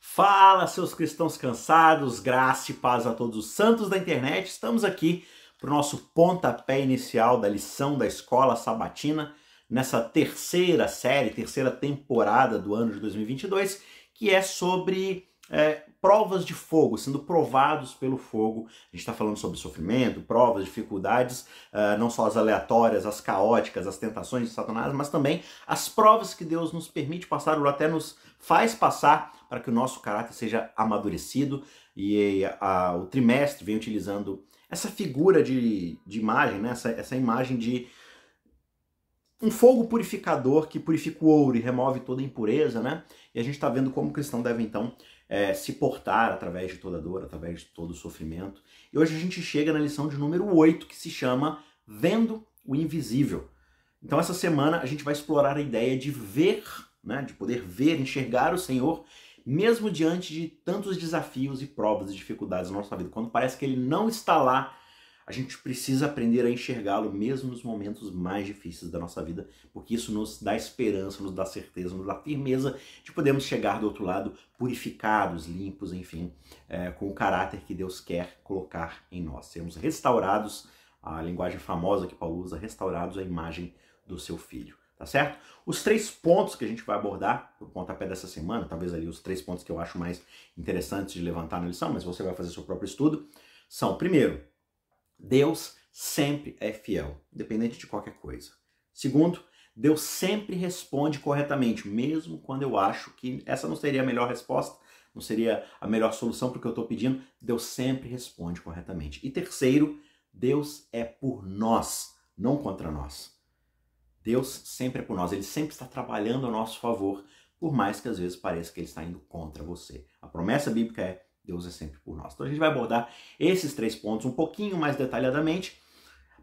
Fala, seus cristãos cansados, graça e paz a todos os santos da internet. Estamos aqui para o nosso pontapé inicial da lição da escola sabatina, nessa terceira série, terceira temporada do ano de 2022, que é sobre é, provas de fogo, sendo provados pelo fogo. A gente está falando sobre sofrimento, provas, dificuldades, uh, não só as aleatórias, as caóticas, as tentações de Satanás, mas também as provas que Deus nos permite passar, ou até nos faz passar, para que o nosso caráter seja amadurecido. E o trimestre vem utilizando essa figura de, de imagem, né? essa, essa imagem de um fogo purificador que purifica o ouro e remove toda impureza, né? E a gente está vendo como o cristão deve então é, se portar através de toda dor, através de todo sofrimento. E hoje a gente chega na lição de número 8, que se chama Vendo o Invisível. Então essa semana a gente vai explorar a ideia de ver, né, de poder ver, enxergar o Senhor, mesmo diante de tantos desafios e provas e dificuldades na nossa vida. Quando parece que ele não está lá a gente precisa aprender a enxergá-lo mesmo nos momentos mais difíceis da nossa vida, porque isso nos dá esperança, nos dá certeza, nos dá firmeza de podermos chegar do outro lado purificados, limpos, enfim, é, com o caráter que Deus quer colocar em nós. Sermos restaurados, a linguagem famosa que Paulo usa, restaurados à imagem do seu filho. Tá certo? Os três pontos que a gente vai abordar no pontapé dessa semana, talvez ali os três pontos que eu acho mais interessantes de levantar na lição, mas você vai fazer seu próprio estudo, são, primeiro, Deus sempre é fiel, independente de qualquer coisa. Segundo, Deus sempre responde corretamente, mesmo quando eu acho que essa não seria a melhor resposta, não seria a melhor solução para o que eu estou pedindo. Deus sempre responde corretamente. E terceiro, Deus é por nós, não contra nós. Deus sempre é por nós, ele sempre está trabalhando a nosso favor, por mais que às vezes pareça que ele está indo contra você. A promessa bíblica é Deus é sempre por nós. Então a gente vai abordar esses três pontos um pouquinho mais detalhadamente,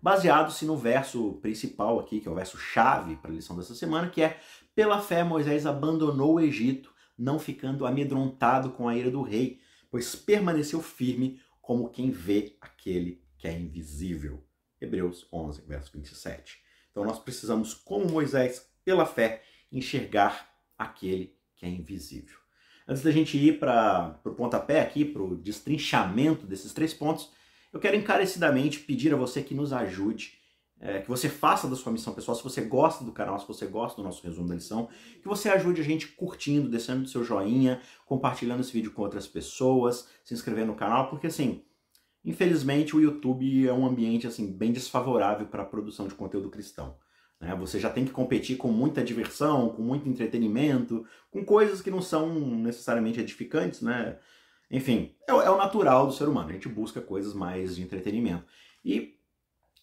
baseado-se no verso principal aqui, que é o verso chave para a lição dessa semana, que é: Pela fé Moisés abandonou o Egito, não ficando amedrontado com a ira do rei, pois permaneceu firme como quem vê aquele que é invisível. Hebreus 11, verso 27. Então nós precisamos, como Moisés, pela fé, enxergar aquele que é invisível. Antes da gente ir para o pontapé aqui, para o destrinchamento desses três pontos, eu quero encarecidamente pedir a você que nos ajude, é, que você faça da sua missão pessoal, se você gosta do canal, se você gosta do nosso resumo da lição, que você ajude a gente curtindo, descendo do seu joinha, compartilhando esse vídeo com outras pessoas, se inscrevendo no canal, porque assim, infelizmente o YouTube é um ambiente assim bem desfavorável para a produção de conteúdo cristão. Né? Você já tem que competir com muita diversão, com muito entretenimento, com coisas que não são necessariamente edificantes, né? Enfim, é, é o natural do ser humano. A gente busca coisas mais de entretenimento. E,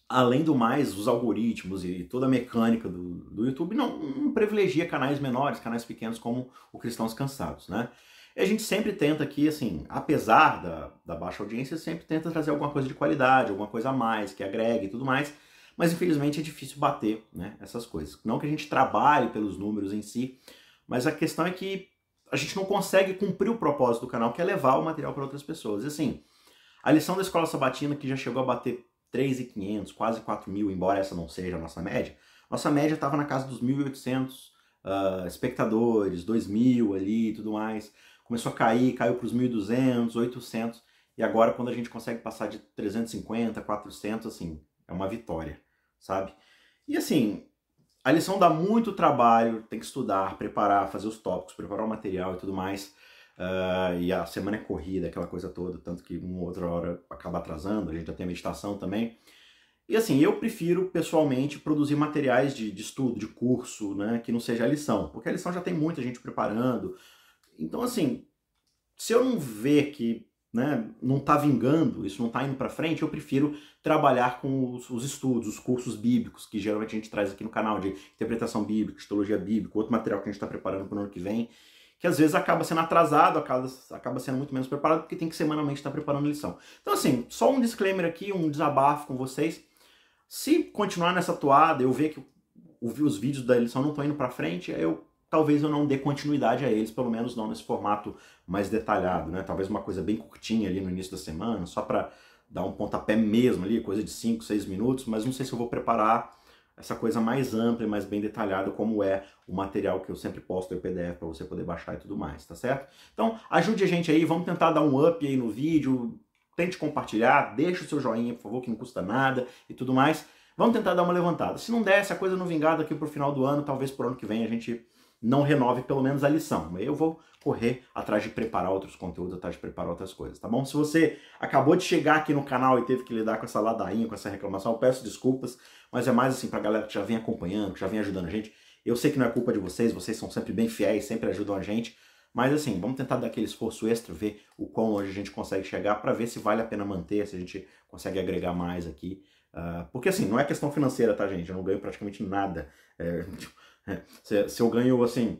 além do mais, os algoritmos e toda a mecânica do, do YouTube não, não privilegia canais menores, canais pequenos como o Cristãos Cansados, né? E a gente sempre tenta aqui, assim, apesar da, da baixa audiência, sempre tenta trazer alguma coisa de qualidade, alguma coisa a mais, que agregue e tudo mais. Mas infelizmente é difícil bater né, essas coisas. Não que a gente trabalhe pelos números em si, mas a questão é que a gente não consegue cumprir o propósito do canal, que é levar o material para outras pessoas. E assim, a lição da Escola Sabatina, que já chegou a bater 3.500, quase 4 mil, embora essa não seja a nossa média, nossa média estava na casa dos 1.800 uh, ah, espectadores, 2.000 ali e tudo mais. Começou a cair, caiu para os 1.200, 800, e agora quando a gente consegue passar de 350, 400, assim, é uma vitória, sabe? E assim, a lição dá muito trabalho, tem que estudar, preparar, fazer os tópicos, preparar o material e tudo mais. Uh, e a semana é corrida, aquela coisa toda, tanto que uma outra hora acaba atrasando, a gente já tem a meditação também. E assim, eu prefiro pessoalmente produzir materiais de, de estudo, de curso, né, que não seja a lição, porque a lição já tem muita gente preparando. Então, assim, se eu não ver que né, não está vingando, isso não está indo para frente, eu prefiro trabalhar com os, os, estudos, os cursos bíblicos, que geralmente a gente traz aqui no canal, de interpretação bíblica, teologia bíblica, outro material que a gente está preparando para o ano que vem, que às vezes acaba sendo atrasado, acaba, acaba sendo muito menos preparado, porque tem que semanalmente estar tá preparando lição. Então, assim, só um disclaimer aqui, um desabafo com vocês. Se continuar nessa toada, eu ver que os vídeos da lição não estão indo para frente, eu talvez eu não dê continuidade a eles, pelo menos não nesse formato mais detalhado, né? Talvez uma coisa bem curtinha ali no início da semana, só para dar um pontapé mesmo ali, coisa de 5, 6 minutos, mas não sei se eu vou preparar essa coisa mais ampla e mais bem detalhada, como é o material que eu sempre posto em PDF para você poder baixar e tudo mais, tá certo? Então, ajude a gente aí, vamos tentar dar um up aí no vídeo, tente compartilhar, deixa o seu joinha, por favor, que não custa nada e tudo mais. Vamos tentar dar uma levantada. Se não der, se a coisa não vingar daqui pro final do ano, talvez pro ano que vem a gente não renove pelo menos a lição. Eu vou correr atrás de preparar outros conteúdos, atrás de preparar outras coisas, tá bom? Se você acabou de chegar aqui no canal e teve que lidar com essa ladainha, com essa reclamação, eu peço desculpas, mas é mais assim pra galera que já vem acompanhando, que já vem ajudando a gente. Eu sei que não é culpa de vocês, vocês são sempre bem fiéis, sempre ajudam a gente, mas assim, vamos tentar dar aquele esforço extra, ver o quão longe a gente consegue chegar para ver se vale a pena manter, se a gente consegue agregar mais aqui. Uh, porque assim, não é questão financeira, tá, gente? Eu não ganho praticamente nada. É, é, se, se, eu ganho, assim,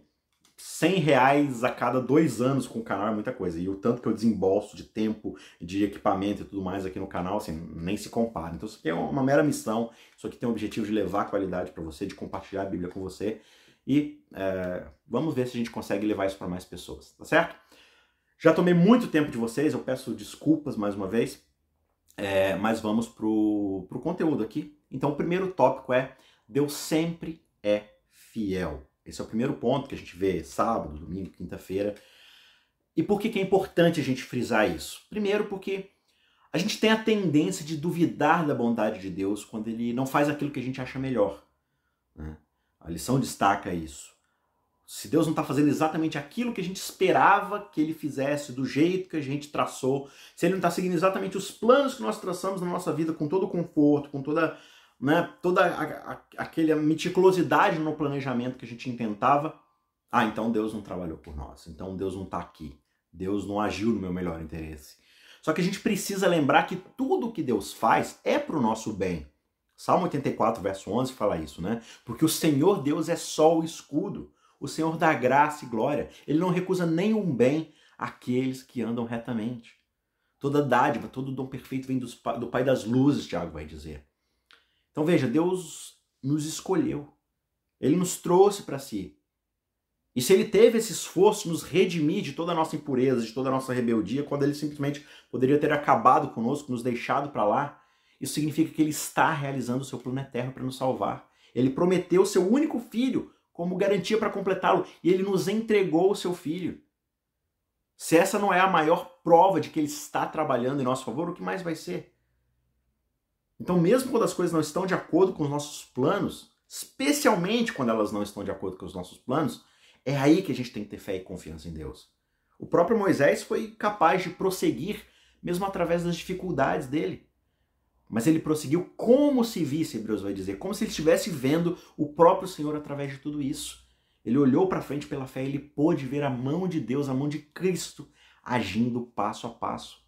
100 reais a cada dois anos com o canal é muita coisa. E o tanto que eu desembolso de tempo, de equipamento e tudo mais aqui no canal, assim, nem se compara. Então isso aqui é uma mera missão, isso aqui tem o objetivo de levar qualidade para você, de compartilhar a Bíblia com você. E é, vamos ver se a gente consegue levar isso para mais pessoas, tá certo? Já tomei muito tempo de vocês, eu peço desculpas mais uma vez, é, mas vamos pro, pro conteúdo aqui. Então, o primeiro tópico é: Deus sempre é fiel. Esse é o primeiro ponto que a gente vê sábado, domingo, quinta-feira. E por que, que é importante a gente frisar isso? Primeiro, porque a gente tem a tendência de duvidar da bondade de Deus quando ele não faz aquilo que a gente acha melhor. Né? A lição destaca isso. Se Deus não está fazendo exatamente aquilo que a gente esperava que ele fizesse, do jeito que a gente traçou, se ele não está seguindo exatamente os planos que nós traçamos na nossa vida, com todo conforto, com toda, né, toda a, a, aquela meticulosidade no planejamento que a gente intentava, ah, então Deus não trabalhou por nós, então Deus não está aqui, Deus não agiu no meu melhor interesse. Só que a gente precisa lembrar que tudo que Deus faz é para o nosso bem. Salmo 84, verso 11 fala isso, né? Porque o Senhor Deus é só o escudo, o Senhor dá graça e glória. Ele não recusa nenhum bem àqueles que andam retamente. Toda dádiva, todo dom perfeito vem do Pai das luzes, Tiago vai dizer. Então veja, Deus nos escolheu. Ele nos trouxe para si. E se ele teve esse esforço nos redimir de toda a nossa impureza, de toda a nossa rebeldia, quando ele simplesmente poderia ter acabado conosco, nos deixado para lá, isso significa que ele está realizando o seu plano eterno para nos salvar. Ele prometeu o seu único filho como garantia para completá-lo e ele nos entregou o seu filho. Se essa não é a maior prova de que ele está trabalhando em nosso favor, o que mais vai ser? Então, mesmo quando as coisas não estão de acordo com os nossos planos, especialmente quando elas não estão de acordo com os nossos planos, é aí que a gente tem que ter fé e confiança em Deus. O próprio Moisés foi capaz de prosseguir mesmo através das dificuldades dele. Mas ele prosseguiu como se visse, Hebreus vai dizer, como se ele estivesse vendo o próprio Senhor através de tudo isso. Ele olhou para frente pela fé e ele pôde ver a mão de Deus, a mão de Cristo, agindo passo a passo.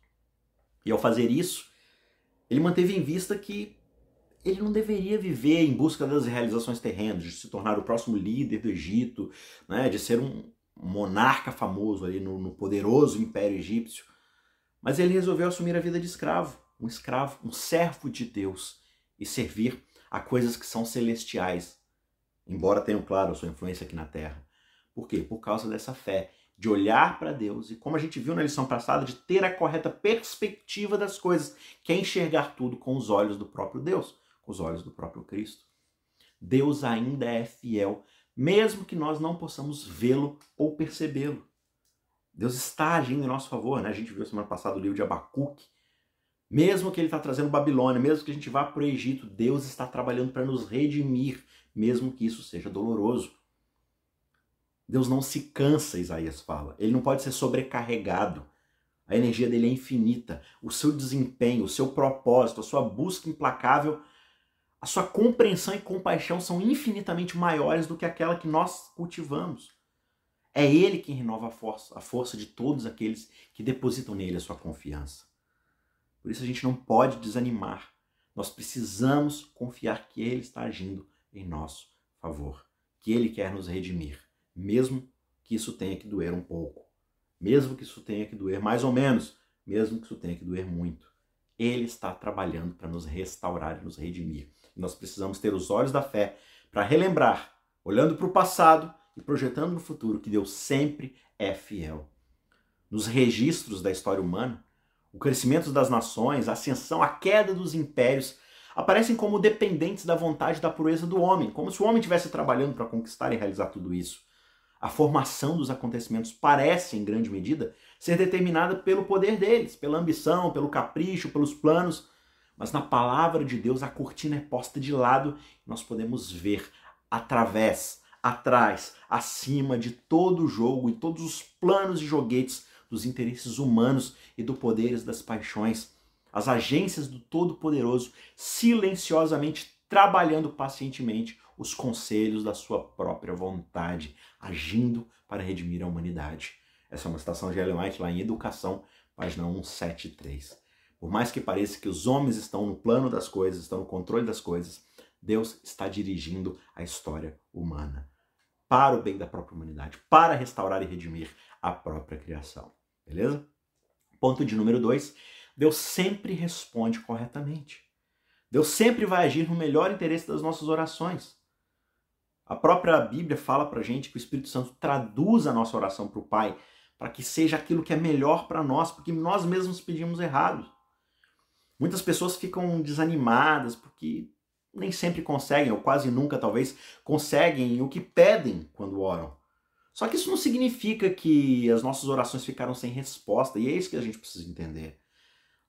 E ao fazer isso, ele manteve em vista que ele não deveria viver em busca das realizações terrenas, de se tornar o próximo líder do Egito, né, de ser um monarca famoso ali no, no poderoso império egípcio. Mas ele resolveu assumir a vida de escravo um escravo, um servo de Deus e servir a coisas que são celestiais, embora tenham, claro, a sua influência aqui na terra. Por quê? Por causa dessa fé, de olhar para Deus e, como a gente viu na lição passada, de ter a correta perspectiva das coisas, que é enxergar tudo com os olhos do próprio Deus, com os olhos do próprio Cristo. Deus ainda é fiel, mesmo que nós não possamos vê-lo ou percebê-lo. Deus está agindo em nosso favor, né? A gente viu semana passada o livro de Abacuque, mesmo que ele está trazendo Babilônia, mesmo que a gente vá para o Egito, Deus está trabalhando para nos redimir, mesmo que isso seja doloroso. Deus não se cansa, Isaías fala. Ele não pode ser sobrecarregado. A energia dele é infinita. O seu desempenho, o seu propósito, a sua busca implacável, a sua compreensão e compaixão são infinitamente maiores do que aquela que nós cultivamos. É Ele quem renova a força, a força de todos aqueles que depositam nele a sua confiança. Por isso a gente não pode desanimar. Nós precisamos confiar que Ele está agindo em nosso favor, que Ele quer nos redimir, mesmo que isso tenha que doer um pouco, mesmo que isso tenha que doer mais ou menos, mesmo que isso tenha que doer muito. Ele está trabalhando para nos restaurar e nos redimir. E nós precisamos ter os olhos da fé para relembrar, olhando para o passado e projetando no futuro, que Deus sempre é fiel. Nos registros da história humana, o crescimento das nações, a ascensão, a queda dos impérios, aparecem como dependentes da vontade e da pureza do homem, como se o homem estivesse trabalhando para conquistar e realizar tudo isso. A formação dos acontecimentos parece, em grande medida, ser determinada pelo poder deles, pela ambição, pelo capricho, pelos planos. Mas na palavra de Deus a cortina é posta de lado e nós podemos ver através, atrás, acima de todo o jogo e todos os planos e joguetes dos interesses humanos e do poderes das paixões. As agências do Todo-Poderoso silenciosamente trabalhando pacientemente os conselhos da sua própria vontade, agindo para redimir a humanidade. Essa é uma citação de Ellen White lá em Educação, página 173. Por mais que pareça que os homens estão no plano das coisas, estão no controle das coisas, Deus está dirigindo a história humana para o bem da própria humanidade, para restaurar e redimir a própria criação. Beleza? Ponto de número dois: Deus sempre responde corretamente. Deus sempre vai agir no melhor interesse das nossas orações. A própria Bíblia fala para gente que o Espírito Santo traduz a nossa oração para o Pai para que seja aquilo que é melhor para nós, porque nós mesmos pedimos errado. Muitas pessoas ficam desanimadas porque nem sempre conseguem, ou quase nunca talvez, conseguem o que pedem quando oram. Só que isso não significa que as nossas orações ficaram sem resposta, e é isso que a gente precisa entender.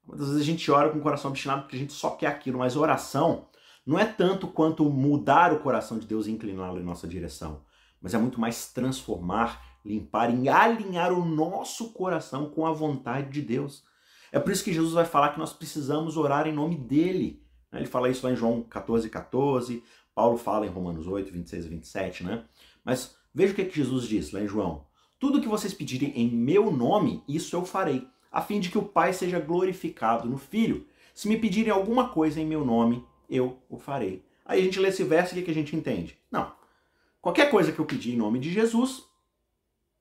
Muitas vezes a gente ora com o coração obstinado porque a gente só quer aquilo, mas oração não é tanto quanto mudar o coração de Deus e incliná-lo em nossa direção, mas é muito mais transformar, limpar e alinhar o nosso coração com a vontade de Deus. É por isso que Jesus vai falar que nós precisamos orar em nome dele. Né? Ele fala isso lá em João 14, 14, Paulo fala em Romanos 8, 26 e 27, né? Mas veja o que, é que Jesus diz lá em João. Tudo que vocês pedirem em meu nome, isso eu farei, a fim de que o Pai seja glorificado no Filho. Se me pedirem alguma coisa em meu nome, eu o farei. Aí a gente lê esse verso e o que a gente entende? Não. Qualquer coisa que eu pedir em nome de Jesus,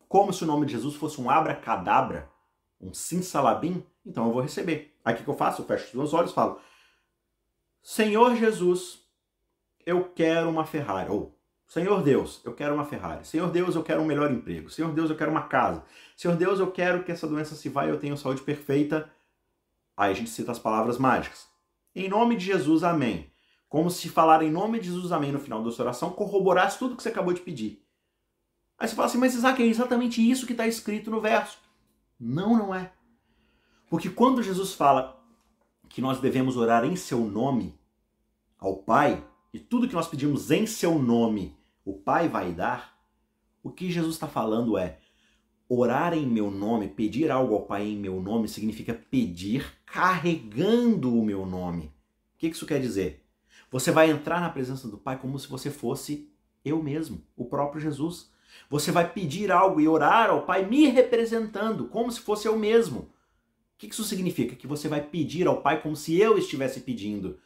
como se o nome de Jesus fosse um abracadabra, um simsalabim, então eu vou receber. Aí o que eu faço? Eu fecho os meus olhos e falo: Senhor Jesus, eu quero uma Ferrari. Ou Senhor Deus, eu quero uma Ferrari. Senhor Deus, eu quero um melhor emprego. Senhor Deus, eu quero uma casa. Senhor Deus, eu quero que essa doença se vá e eu tenha saúde perfeita. Aí a gente cita as palavras mágicas. Em nome de Jesus, amém. Como se falar em nome de Jesus, amém, no final da sua oração, corroborasse tudo que você acabou de pedir. Aí você fala assim, mas Isaac, é exatamente isso que está escrito no verso. Não, não é. Porque quando Jesus fala que nós devemos orar em seu nome ao Pai, e tudo que nós pedimos em seu nome, o Pai vai dar, o que Jesus está falando é: orar em meu nome, pedir algo ao Pai em meu nome, significa pedir carregando o meu nome. O que isso quer dizer? Você vai entrar na presença do Pai como se você fosse eu mesmo, o próprio Jesus. Você vai pedir algo e orar ao Pai me representando, como se fosse eu mesmo. O que isso significa? Que você vai pedir ao Pai como se eu estivesse pedindo.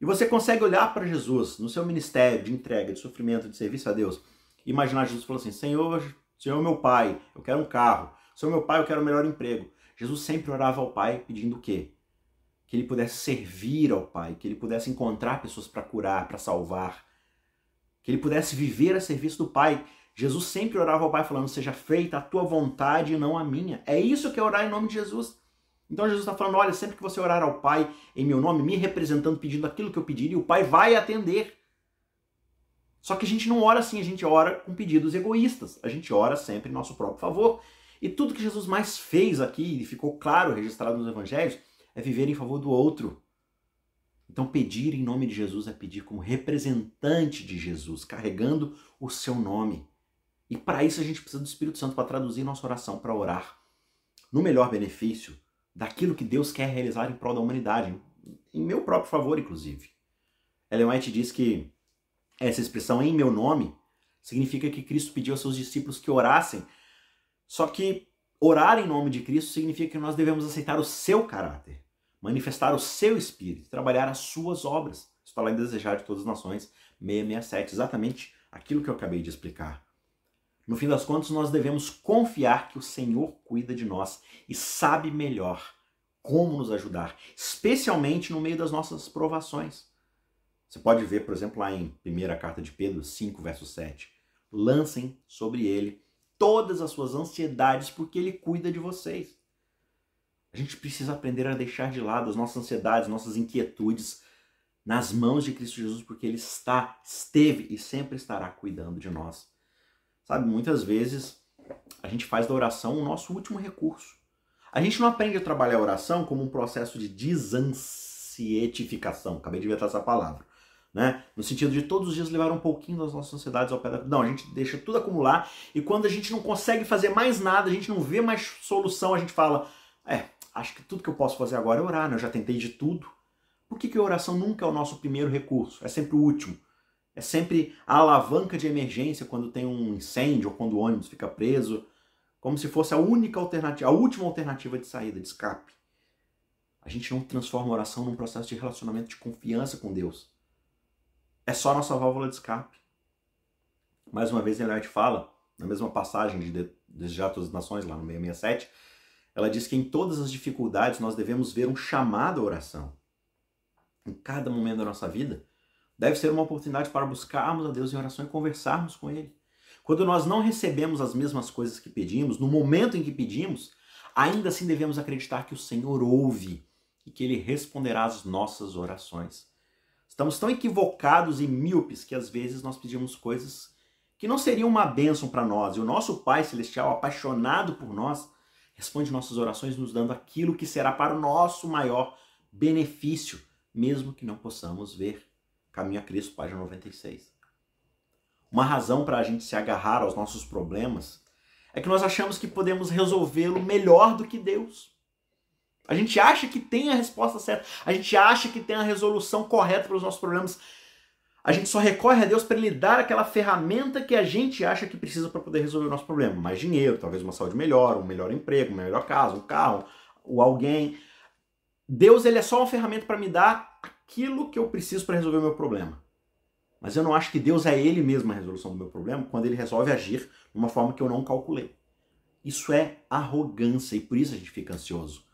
E você consegue olhar para Jesus no seu ministério de entrega, de sofrimento, de serviço a Deus, imaginar Jesus falando assim: Senhor, Senhor meu Pai, eu quero um carro. Senhor meu Pai, eu quero um melhor emprego. Jesus sempre orava ao Pai pedindo o quê? Que ele pudesse servir ao Pai, que ele pudesse encontrar pessoas para curar, para salvar, que ele pudesse viver a serviço do Pai. Jesus sempre orava ao Pai falando: Seja feita a tua vontade e não a minha. É isso que é orar em nome de Jesus. Então Jesus está falando: olha, sempre que você orar ao Pai em meu nome, me representando, pedindo aquilo que eu pedir, o Pai vai atender. Só que a gente não ora assim, a gente ora com pedidos egoístas. A gente ora sempre em nosso próprio favor. E tudo que Jesus mais fez aqui, e ficou claro, registrado nos evangelhos, é viver em favor do outro. Então, pedir em nome de Jesus é pedir como representante de Jesus, carregando o seu nome. E para isso a gente precisa do Espírito Santo para traduzir nossa oração para orar no melhor benefício daquilo que Deus quer realizar em prol da humanidade, em meu próprio favor, inclusive. Ellen White diz que essa expressão em meu nome significa que Cristo pediu aos seus discípulos que orassem, só que orar em nome de Cristo significa que nós devemos aceitar o seu caráter, manifestar o seu espírito, trabalhar as suas obras. Isso está lá em Desejar de Todas as Nações, 667, exatamente aquilo que eu acabei de explicar. No fim das contas, nós devemos confiar que o Senhor cuida de nós e sabe melhor como nos ajudar, especialmente no meio das nossas provações. Você pode ver, por exemplo, lá em 1 carta de Pedro 5, verso 7. Lancem sobre ele todas as suas ansiedades, porque ele cuida de vocês. A gente precisa aprender a deixar de lado as nossas ansiedades, nossas inquietudes, nas mãos de Cristo Jesus, porque Ele está, esteve e sempre estará cuidando de nós. Sabe, muitas vezes a gente faz da oração o nosso último recurso. A gente não aprende a trabalhar a oração como um processo de desansietificação. Acabei de inventar essa palavra. Né? No sentido de todos os dias levar um pouquinho das nossas ansiedades ao pé da. Não, a gente deixa tudo acumular e quando a gente não consegue fazer mais nada, a gente não vê mais solução, a gente fala: é, acho que tudo que eu posso fazer agora é orar, né? eu já tentei de tudo. Por que, que a oração nunca é o nosso primeiro recurso? É sempre o último. É sempre a alavanca de emergência quando tem um incêndio ou quando o ônibus fica preso, como se fosse a única alternativa, a última alternativa de saída, de escape. A gente não transforma a oração num processo de relacionamento de confiança com Deus. É só nossa válvula de escape. Mais uma vez, Eliade fala, na mesma passagem de Desejar Todas as Nações, lá no 667, ela diz que em todas as dificuldades nós devemos ver um chamado à oração em cada momento da nossa vida, deve ser uma oportunidade para buscarmos a Deus em oração e conversarmos com Ele. Quando nós não recebemos as mesmas coisas que pedimos, no momento em que pedimos, ainda assim devemos acreditar que o Senhor ouve e que Ele responderá às nossas orações. Estamos tão equivocados e míopes que às vezes nós pedimos coisas que não seriam uma bênção para nós. E o nosso Pai Celestial, apaixonado por nós, responde nossas orações nos dando aquilo que será para o nosso maior benefício mesmo que não possamos ver. Caminho a Cristo, página 96. Uma razão para a gente se agarrar aos nossos problemas é que nós achamos que podemos resolvê-lo melhor do que Deus. A gente acha que tem a resposta certa, a gente acha que tem a resolução correta para os nossos problemas. A gente só recorre a Deus para Ele dar aquela ferramenta que a gente acha que precisa para poder resolver o nosso problema. Mais dinheiro, talvez uma saúde melhor, um melhor emprego, uma melhor casa, um carro, ou alguém. Deus ele é só uma ferramenta para me dar aquilo que eu preciso para resolver o meu problema. Mas eu não acho que Deus é ele mesmo a resolução do meu problema quando ele resolve agir de uma forma que eu não calculei. Isso é arrogância e por isso a gente fica ansioso.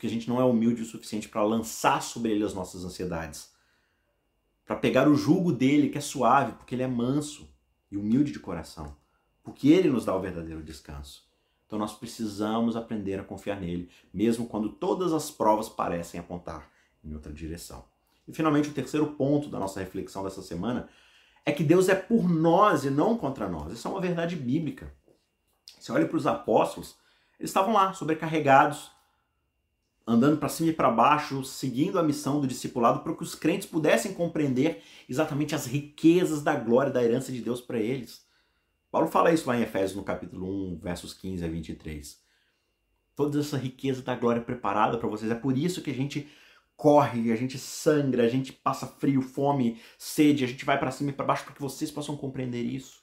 Porque a gente não é humilde o suficiente para lançar sobre ele as nossas ansiedades. Para pegar o jugo dele, que é suave, porque ele é manso e humilde de coração. Porque ele nos dá o verdadeiro descanso. Então nós precisamos aprender a confiar nele, mesmo quando todas as provas parecem apontar em outra direção. E finalmente, o terceiro ponto da nossa reflexão dessa semana é que Deus é por nós e não contra nós. Isso é uma verdade bíblica. Você olha para os apóstolos, eles estavam lá, sobrecarregados, andando para cima e para baixo, seguindo a missão do discipulado para que os crentes pudessem compreender exatamente as riquezas da glória da herança de Deus para eles. Paulo fala isso lá em Efésios no capítulo 1, versos 15 a 23. Toda essa riqueza da glória preparada para vocês. É por isso que a gente corre, a gente sangra, a gente passa frio, fome, sede, a gente vai para cima e para baixo para que vocês possam compreender isso.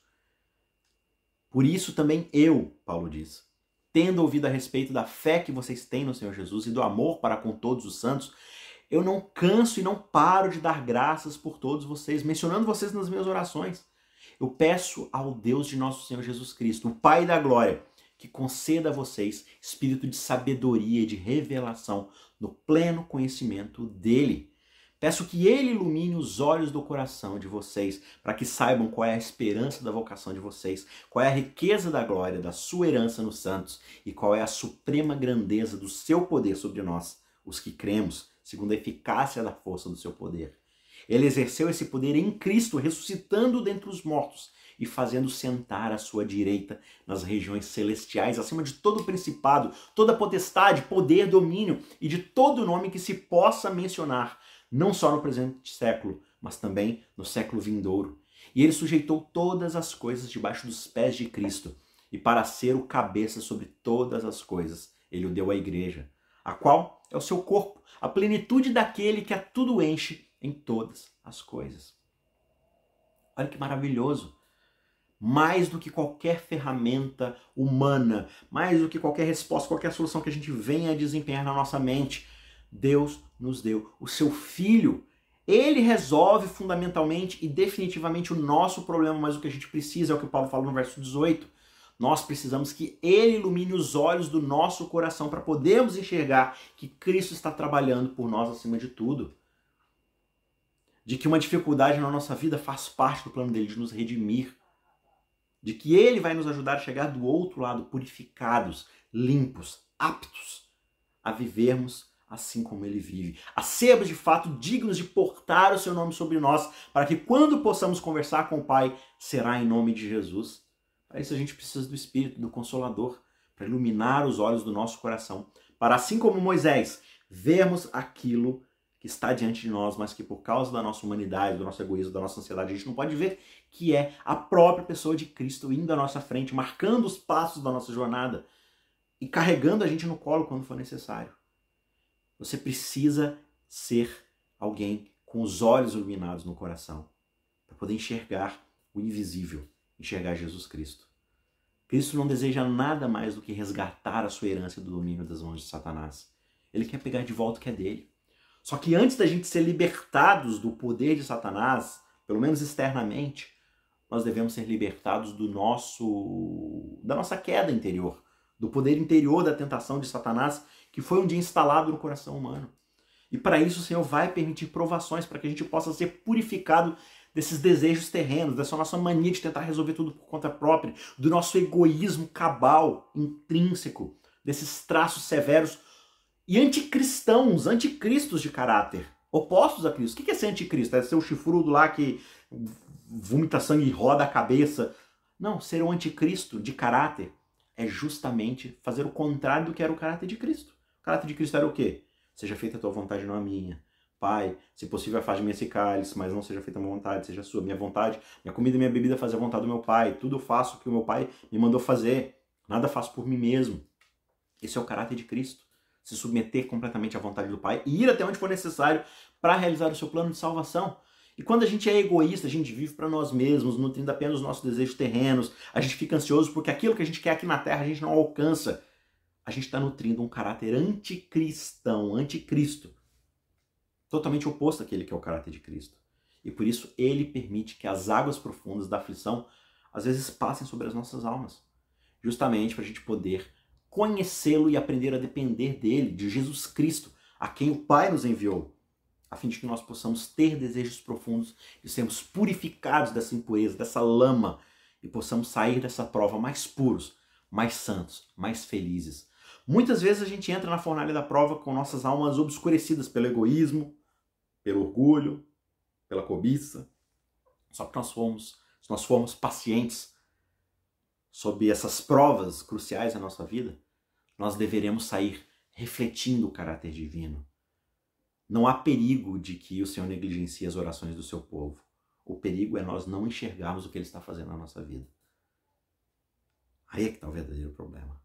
Por isso também eu, Paulo diz, tendo ouvido a respeito da fé que vocês têm no Senhor Jesus e do amor para com todos os santos, eu não canso e não paro de dar graças por todos vocês, mencionando vocês nas minhas orações eu peço ao Deus de nosso Senhor Jesus Cristo, o Pai da glória, que conceda a vocês espírito de sabedoria e de revelação no pleno conhecimento dele. Peço que ele ilumine os olhos do coração de vocês, para que saibam qual é a esperança da vocação de vocês, qual é a riqueza da glória da sua herança nos santos e qual é a suprema grandeza do seu poder sobre nós, os que cremos, segundo a eficácia da força do seu poder. Ele exerceu esse poder em Cristo, ressuscitando dentre os mortos e fazendo sentar à sua direita nas regiões celestiais, acima de todo principado, toda potestade, poder, domínio e de todo nome que se possa mencionar, não só no presente século, mas também no século vindouro. E ele sujeitou todas as coisas debaixo dos pés de Cristo, e para ser o cabeça sobre todas as coisas, ele o deu à igreja, a qual é o seu corpo, a plenitude daquele que a tudo enche em todas as coisas. Olha que maravilhoso! Mais do que qualquer ferramenta humana, mais do que qualquer resposta, qualquer solução que a gente venha a desempenhar na nossa mente, Deus nos deu o seu Filho. Ele resolve fundamentalmente e definitivamente o nosso problema, mas o que a gente precisa é o que Paulo fala no verso 18. Nós precisamos que Ele ilumine os olhos do nosso coração para podermos enxergar que Cristo está trabalhando por nós acima de tudo de que uma dificuldade na nossa vida faz parte do plano dele de nos redimir, de que ele vai nos ajudar a chegar do outro lado purificados, limpos, aptos a vivermos assim como ele vive. A sermos de fato dignos de portar o seu nome sobre nós, para que quando possamos conversar com o Pai, será em nome de Jesus. Para isso a gente precisa do Espírito, do Consolador, para iluminar os olhos do nosso coração, para assim como Moisés, vermos aquilo que está diante de nós, mas que por causa da nossa humanidade, do nosso egoísmo, da nossa ansiedade, a gente não pode ver, que é a própria pessoa de Cristo indo à nossa frente, marcando os passos da nossa jornada e carregando a gente no colo quando for necessário. Você precisa ser alguém com os olhos iluminados no coração para poder enxergar o invisível, enxergar Jesus Cristo. Cristo não deseja nada mais do que resgatar a sua herança do domínio das mãos de Satanás. Ele quer pegar de volta o que é dele. Só que antes da gente ser libertados do poder de Satanás, pelo menos externamente, nós devemos ser libertados do nosso da nossa queda interior, do poder interior da tentação de Satanás que foi um dia instalado no coração humano. E para isso o Senhor vai permitir provações para que a gente possa ser purificado desses desejos terrenos, dessa nossa mania de tentar resolver tudo por conta própria, do nosso egoísmo cabal, intrínseco, desses traços severos e anticristãos, anticristos de caráter, opostos a Cristo. O que é ser anticristo? É ser o chifrudo lá que vomita sangue e roda a cabeça. Não, ser um anticristo de caráter é justamente fazer o contrário do que era o caráter de Cristo caráter de Cristo era o quê? Seja feita a tua vontade, não a minha. Pai, se possível, mim esse cálice, mas não seja feita a minha vontade, seja a sua. Minha vontade, minha comida e minha bebida fazer a vontade do meu Pai. Tudo eu faço o que o meu Pai me mandou fazer. Nada faço por mim mesmo. Esse é o caráter de Cristo. Se submeter completamente à vontade do Pai e ir até onde for necessário para realizar o seu plano de salvação. E quando a gente é egoísta, a gente vive para nós mesmos, nutrindo apenas os nossos desejos terrenos, a gente fica ansioso porque aquilo que a gente quer aqui na terra a gente não alcança. A gente está nutrindo um caráter anticristão, anticristo, totalmente oposto àquele que é o caráter de Cristo. E por isso ele permite que as águas profundas da aflição às vezes passem sobre as nossas almas, justamente para a gente poder conhecê-lo e aprender a depender dele, de Jesus Cristo, a quem o Pai nos enviou, a fim de que nós possamos ter desejos profundos e sermos purificados dessa impureza, dessa lama, e possamos sair dessa prova mais puros, mais santos, mais felizes, Muitas vezes a gente entra na fornalha da prova com nossas almas obscurecidas pelo egoísmo, pelo orgulho, pela cobiça. Só que nós fomos, se nós formos pacientes sob essas provas cruciais da nossa vida, nós deveremos sair refletindo o caráter divino. Não há perigo de que o Senhor negligencie as orações do seu povo. O perigo é nós não enxergarmos o que ele está fazendo na nossa vida. Aí é que está o verdadeiro problema.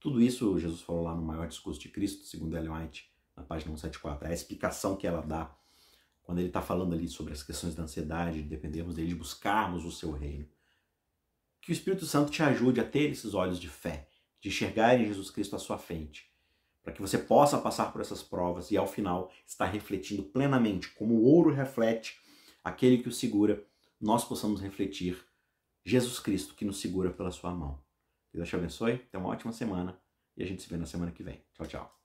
Tudo isso Jesus falou lá no maior discurso de Cristo, segundo Ellen White, na página 174. É a explicação que ela dá quando ele está falando ali sobre as questões da ansiedade, de dependermos dele, de buscarmos o seu reino. Que o Espírito Santo te ajude a ter esses olhos de fé, de enxergar em Jesus Cristo à sua frente, para que você possa passar por essas provas e ao final estar refletindo plenamente, como o ouro reflete aquele que o segura, nós possamos refletir Jesus Cristo que nos segura pela sua mão. Deus te abençoe, tenha uma ótima semana e a gente se vê na semana que vem. Tchau, tchau.